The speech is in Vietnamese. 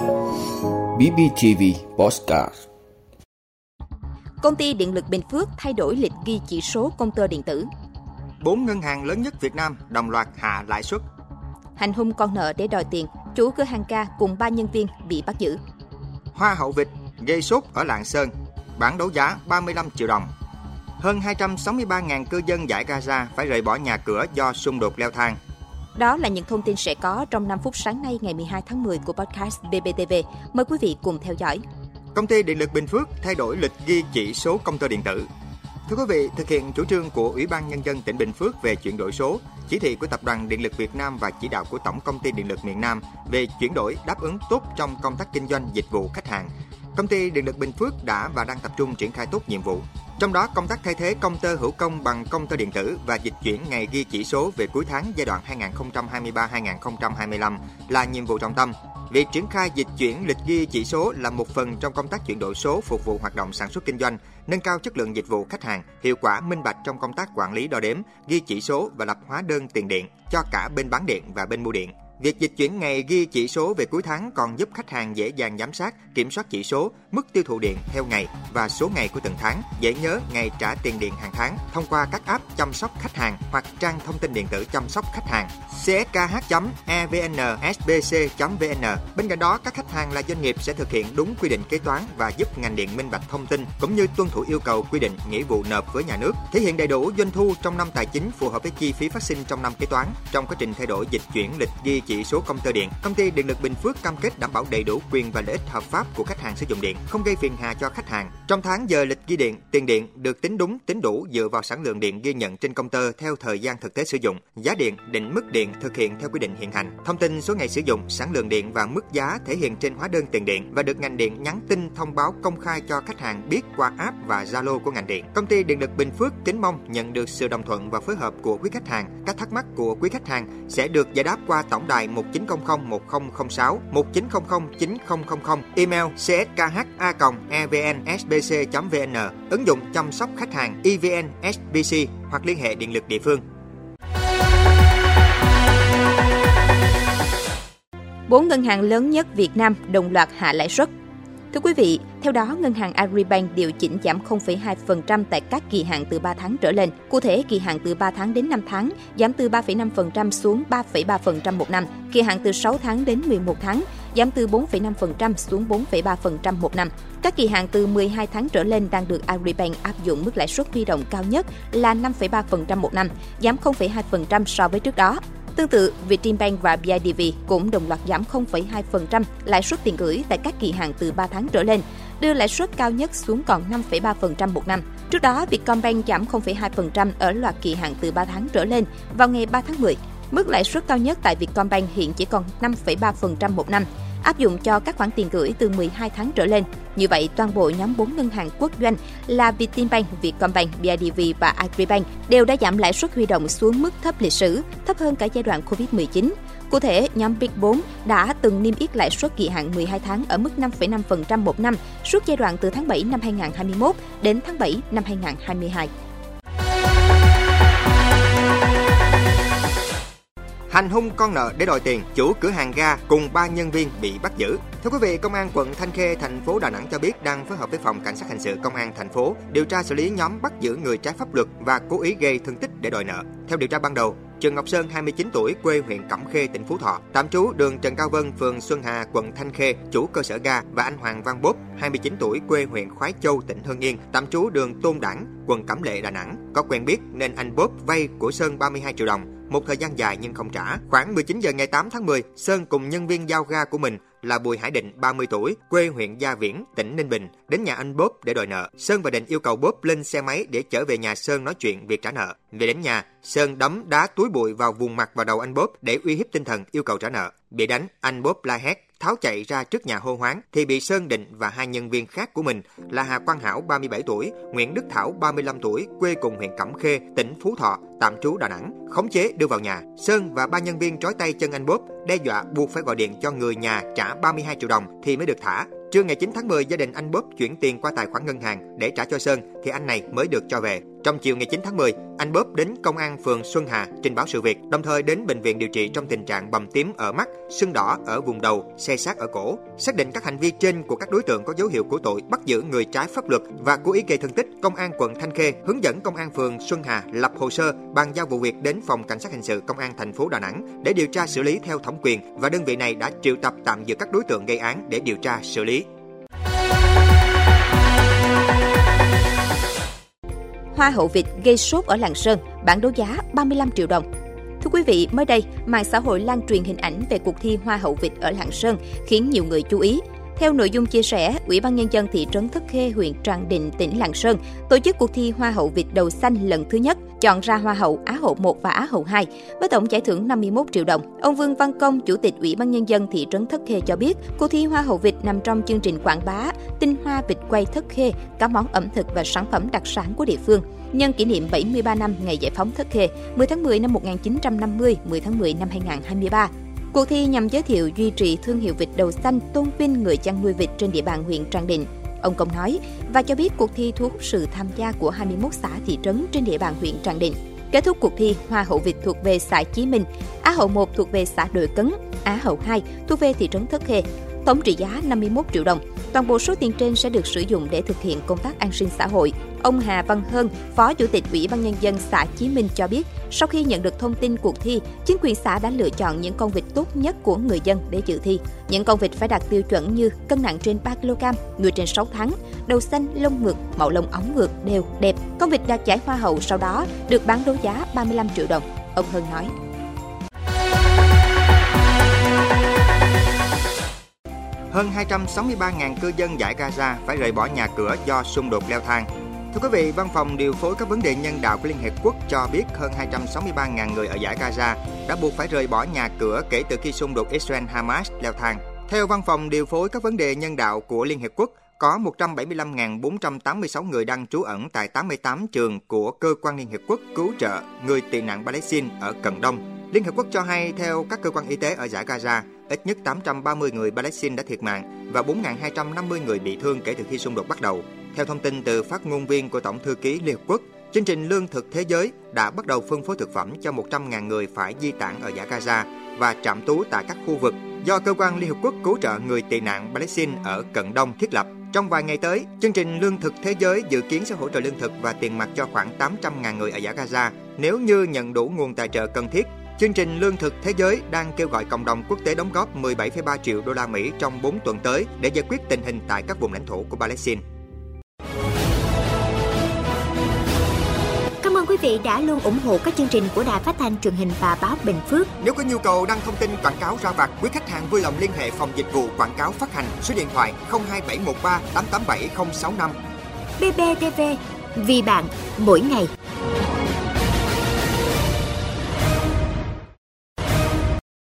BBTV Postcard Công ty Điện lực Bình Phước thay đổi lịch ghi chỉ số công tơ điện tử. Bốn ngân hàng lớn nhất Việt Nam đồng loạt hạ lãi suất. Hành hung con nợ để đòi tiền, chủ cửa hàng ca cùng ba nhân viên bị bắt giữ. Hoa hậu vịt gây sốt ở Lạng Sơn, bán đấu giá 35 triệu đồng. Hơn 263.000 cư dân giải Gaza phải rời bỏ nhà cửa do xung đột leo thang. Đó là những thông tin sẽ có trong 5 phút sáng nay ngày 12 tháng 10 của podcast BBTV. Mời quý vị cùng theo dõi. Công ty Điện lực Bình Phước thay đổi lịch ghi chỉ số công tơ điện tử. Thưa quý vị, thực hiện chủ trương của Ủy ban Nhân dân tỉnh Bình Phước về chuyển đổi số, chỉ thị của Tập đoàn Điện lực Việt Nam và chỉ đạo của Tổng Công ty Điện lực miền Nam về chuyển đổi đáp ứng tốt trong công tác kinh doanh dịch vụ khách hàng, Công ty Điện lực Bình Phước đã và đang tập trung triển khai tốt nhiệm vụ. Trong đó, công tác thay thế công tơ hữu công bằng công tơ điện tử và dịch chuyển ngày ghi chỉ số về cuối tháng giai đoạn 2023-2025 là nhiệm vụ trọng tâm. Việc triển khai dịch chuyển lịch ghi chỉ số là một phần trong công tác chuyển đổi số phục vụ hoạt động sản xuất kinh doanh, nâng cao chất lượng dịch vụ khách hàng, hiệu quả minh bạch trong công tác quản lý đo đếm, ghi chỉ số và lập hóa đơn tiền điện cho cả bên bán điện và bên mua điện. Việc dịch chuyển ngày ghi chỉ số về cuối tháng còn giúp khách hàng dễ dàng giám sát, kiểm soát chỉ số, mức tiêu thụ điện theo ngày và số ngày của từng tháng, dễ nhớ ngày trả tiền điện hàng tháng thông qua các app chăm sóc khách hàng hoặc trang thông tin điện tử chăm sóc khách hàng cskh.evnsbc.vn. Bên cạnh đó, các khách hàng là doanh nghiệp sẽ thực hiện đúng quy định kế toán và giúp ngành điện minh bạch thông tin cũng như tuân thủ yêu cầu quy định nghĩa vụ nộp với nhà nước, thể hiện đầy đủ doanh thu trong năm tài chính phù hợp với chi phí phát sinh trong năm kế toán. Trong quá trình thay đổi dịch chuyển lịch ghi chỉ số công tơ điện, công ty Điện lực Bình Phước cam kết đảm bảo đầy đủ quyền và lợi ích hợp pháp của khách hàng sử dụng điện, không gây phiền hà cho khách hàng. Trong tháng giờ lịch ghi điện, tiền điện được tính đúng, tính đủ dựa vào sản lượng điện ghi nhận trên công tơ theo thời gian thực tế sử dụng. Giá điện, định mức điện thực hiện theo quy định hiện hành. Thông tin số ngày sử dụng, sản lượng điện và mức giá thể hiện trên hóa đơn tiền điện và được ngành điện nhắn tin thông báo công khai cho khách hàng biết qua app và Zalo của ngành điện. Công ty Điện lực Bình Phước kính mong nhận được sự đồng thuận và phối hợp của quý khách hàng. Các thắc mắc của quý khách hàng sẽ được giải đáp qua tổng đài 1900 1006 1900 9000, email cskha.evnsbc.vn, ứng dụng chăm sóc khách hàng EVN SBC hoặc liên hệ điện lực địa phương. Bốn ngân hàng lớn nhất Việt Nam đồng loạt hạ lãi suất. Thưa quý vị, theo đó, ngân hàng Agribank điều chỉnh giảm 0,2% tại các kỳ hạn từ 3 tháng trở lên. Cụ thể, kỳ hạn từ 3 tháng đến 5 tháng giảm từ 3,5% xuống 3,3% một năm, kỳ hạn từ 6 tháng đến 11 tháng giảm từ 4,5% xuống 4,3% một năm. Các kỳ hạn từ 12 tháng trở lên đang được Agribank áp dụng mức lãi suất huy động cao nhất là 5,3% một năm, giảm 0,2% so với trước đó. Tương tự, Vietinbank và BIDV cũng đồng loạt giảm 0,2% lãi suất tiền gửi tại các kỳ hạn từ 3 tháng trở lên, đưa lãi suất cao nhất xuống còn 5,3% một năm. Trước đó, Vietcombank giảm 0,2% ở loạt kỳ hạn từ 3 tháng trở lên vào ngày 3 tháng 10. Mức lãi suất cao nhất tại Vietcombank hiện chỉ còn 5,3% một năm, áp dụng cho các khoản tiền gửi từ 12 tháng trở lên. Như vậy, toàn bộ nhóm 4 ngân hàng quốc doanh là Vietinbank, Vietcombank, BIDV và Agribank đều đã giảm lãi suất huy động xuống mức thấp lịch sử, thấp hơn cả giai đoạn Covid-19. Cụ thể, nhóm Big 4 đã từng niêm yết lãi suất kỳ hạn 12 tháng ở mức 5,5% một năm suốt giai đoạn từ tháng 7 năm 2021 đến tháng 7 năm 2022. Hành hung con nợ để đòi tiền, chủ cửa hàng ga cùng ba nhân viên bị bắt giữ. Thưa quý vị, Công an quận Thanh Khê, thành phố Đà Nẵng cho biết đang phối hợp với phòng cảnh sát hình sự Công an thành phố điều tra xử lý nhóm bắt giữ người trái pháp luật và cố ý gây thương tích để đòi nợ. Theo điều tra ban đầu, Trần Ngọc Sơn, 29 tuổi, quê huyện Cẩm Khê, tỉnh Phú Thọ, tạm trú đường Trần Cao Vân, phường Xuân Hà, quận Thanh Khê, chủ cơ sở ga và anh Hoàng Văn Bốp, 29 tuổi, quê huyện Khoái Châu, tỉnh Hưng Yên, tạm trú đường Tôn Đảng, quận Cẩm Lệ, Đà Nẵng, có quen biết nên anh Bốp vay của Sơn 32 triệu đồng một thời gian dài nhưng không trả. Khoảng 19 giờ ngày 8 tháng 10, Sơn cùng nhân viên giao ga của mình là Bùi Hải Định, 30 tuổi, quê huyện Gia Viễn, tỉnh Ninh Bình, đến nhà anh Bốp để đòi nợ. Sơn và Định yêu cầu Bốp lên xe máy để trở về nhà Sơn nói chuyện việc trả nợ. Về đến nhà, Sơn đấm đá túi bụi vào vùng mặt và đầu anh Bốp để uy hiếp tinh thần yêu cầu trả nợ. Bị đánh, anh Bốp la hét, tháo chạy ra trước nhà hô hoáng thì bị Sơn Định và hai nhân viên khác của mình là Hà Quang Hảo 37 tuổi, Nguyễn Đức Thảo 35 tuổi, quê cùng huyện Cẩm Khê, tỉnh Phú Thọ, tạm trú Đà Nẵng, khống chế đưa vào nhà. Sơn và ba nhân viên trói tay chân anh Bốp, đe dọa buộc phải gọi điện cho người nhà trả 32 triệu đồng thì mới được thả. Trưa ngày 9 tháng 10, gia đình anh Bốp chuyển tiền qua tài khoản ngân hàng để trả cho Sơn thì anh này mới được cho về. Trong chiều ngày 9 tháng 10, anh Bóp đến công an phường Xuân Hà trình báo sự việc, đồng thời đến bệnh viện điều trị trong tình trạng bầm tím ở mắt, sưng đỏ ở vùng đầu, xe sát ở cổ. Xác định các hành vi trên của các đối tượng có dấu hiệu của tội bắt giữ người trái pháp luật và cố ý gây thương tích, công an quận Thanh Khê hướng dẫn công an phường Xuân Hà lập hồ sơ bàn giao vụ việc đến phòng cảnh sát hình sự công an thành phố Đà Nẵng để điều tra xử lý theo thẩm quyền và đơn vị này đã triệu tập tạm giữ các đối tượng gây án để điều tra xử lý. Hoa hậu vịt gây sốt ở Lạng Sơn, bản đấu giá 35 triệu đồng. Thưa quý vị, mới đây, mạng xã hội lan truyền hình ảnh về cuộc thi Hoa hậu vịt ở Lạng Sơn khiến nhiều người chú ý. Theo nội dung chia sẻ, Ủy ban Nhân dân thị trấn Thất Khê, huyện Tràng Định, tỉnh Lạng Sơn tổ chức cuộc thi Hoa hậu vịt đầu xanh lần thứ nhất, chọn ra Hoa hậu Á hậu 1 và Á hậu 2, với tổng giải thưởng 51 triệu đồng. Ông Vương Văn Công, Chủ tịch Ủy ban Nhân dân thị trấn Thất Khê cho biết, cuộc thi Hoa hậu vịt nằm trong chương trình quảng bá tinh hoa vịt quay Thất Khê, các món ẩm thực và sản phẩm đặc sản của địa phương. Nhân kỷ niệm 73 năm ngày giải phóng Thất Khê, 10 tháng 10 năm 1950, 10 tháng 10 năm 2023. Cuộc thi nhằm giới thiệu duy trì thương hiệu vịt đầu xanh tôn vinh người chăn nuôi vịt trên địa bàn huyện Tràng Định. Ông Công nói và cho biết cuộc thi thu hút sự tham gia của 21 xã thị trấn trên địa bàn huyện Tràng Định. Kết thúc cuộc thi, Hoa hậu vịt thuộc về xã Chí Minh, Á hậu 1 thuộc về xã Đội Cấn, Á hậu 2 thuộc về thị trấn Thất Khê. Tổng trị giá 51 triệu đồng. Toàn bộ số tiền trên sẽ được sử dụng để thực hiện công tác an sinh xã hội. Ông Hà Văn Hơn, Phó Chủ tịch Ủy ban Nhân dân xã Chí Minh cho biết, sau khi nhận được thông tin cuộc thi, chính quyền xã đã lựa chọn những con vịt tốt nhất của người dân để dự thi. Những con vịt phải đạt tiêu chuẩn như cân nặng trên 3 kg, người trên 6 tháng, đầu xanh, lông ngực, màu lông ống ngược, đều, đẹp. Con vịt đạt giải hoa hậu sau đó được bán đấu giá 35 triệu đồng. Ông Hơn nói. Hơn 263.000 cư dân giải Gaza phải rời bỏ nhà cửa do xung đột leo thang. Thưa quý vị, Văn phòng điều phối các vấn đề nhân đạo của Liên Hiệp Quốc cho biết hơn 263.000 người ở giải Gaza đã buộc phải rời bỏ nhà cửa kể từ khi xung đột Israel-Hamas leo thang. Theo Văn phòng điều phối các vấn đề nhân đạo của Liên Hiệp Quốc, có 175.486 người đang trú ẩn tại 88 trường của Cơ quan Liên Hiệp Quốc cứu trợ người tị nạn Palestine ở Cận Đông. Liên Hợp Quốc cho hay theo các cơ quan y tế ở giải Gaza, ít nhất 830 người Palestine đã thiệt mạng và 4.250 người bị thương kể từ khi xung đột bắt đầu. Theo thông tin từ phát ngôn viên của Tổng thư ký Liên Hợp Quốc, chương trình Lương thực Thế giới đã bắt đầu phân phối thực phẩm cho 100.000 người phải di tản ở giải Gaza và trạm trú tại các khu vực do Cơ quan Liên Hợp Quốc cứu trợ người tị nạn Palestine ở Cận Đông thiết lập. Trong vài ngày tới, chương trình Lương thực Thế giới dự kiến sẽ hỗ trợ lương thực và tiền mặt cho khoảng 800.000 người ở giải Gaza nếu như nhận đủ nguồn tài trợ cần thiết Chương trình Lương thực Thế giới đang kêu gọi cộng đồng quốc tế đóng góp 17,3 triệu đô la Mỹ trong 4 tuần tới để giải quyết tình hình tại các vùng lãnh thổ của Palestine. Cảm ơn quý vị đã luôn ủng hộ các chương trình của Đài Phát thanh truyền hình và báo Bình Phước. Nếu có nhu cầu đăng thông tin quảng cáo ra vặt, quý khách hàng vui lòng liên hệ phòng dịch vụ quảng cáo phát hành số điện thoại 02713 887065. BBTV vì bạn mỗi ngày.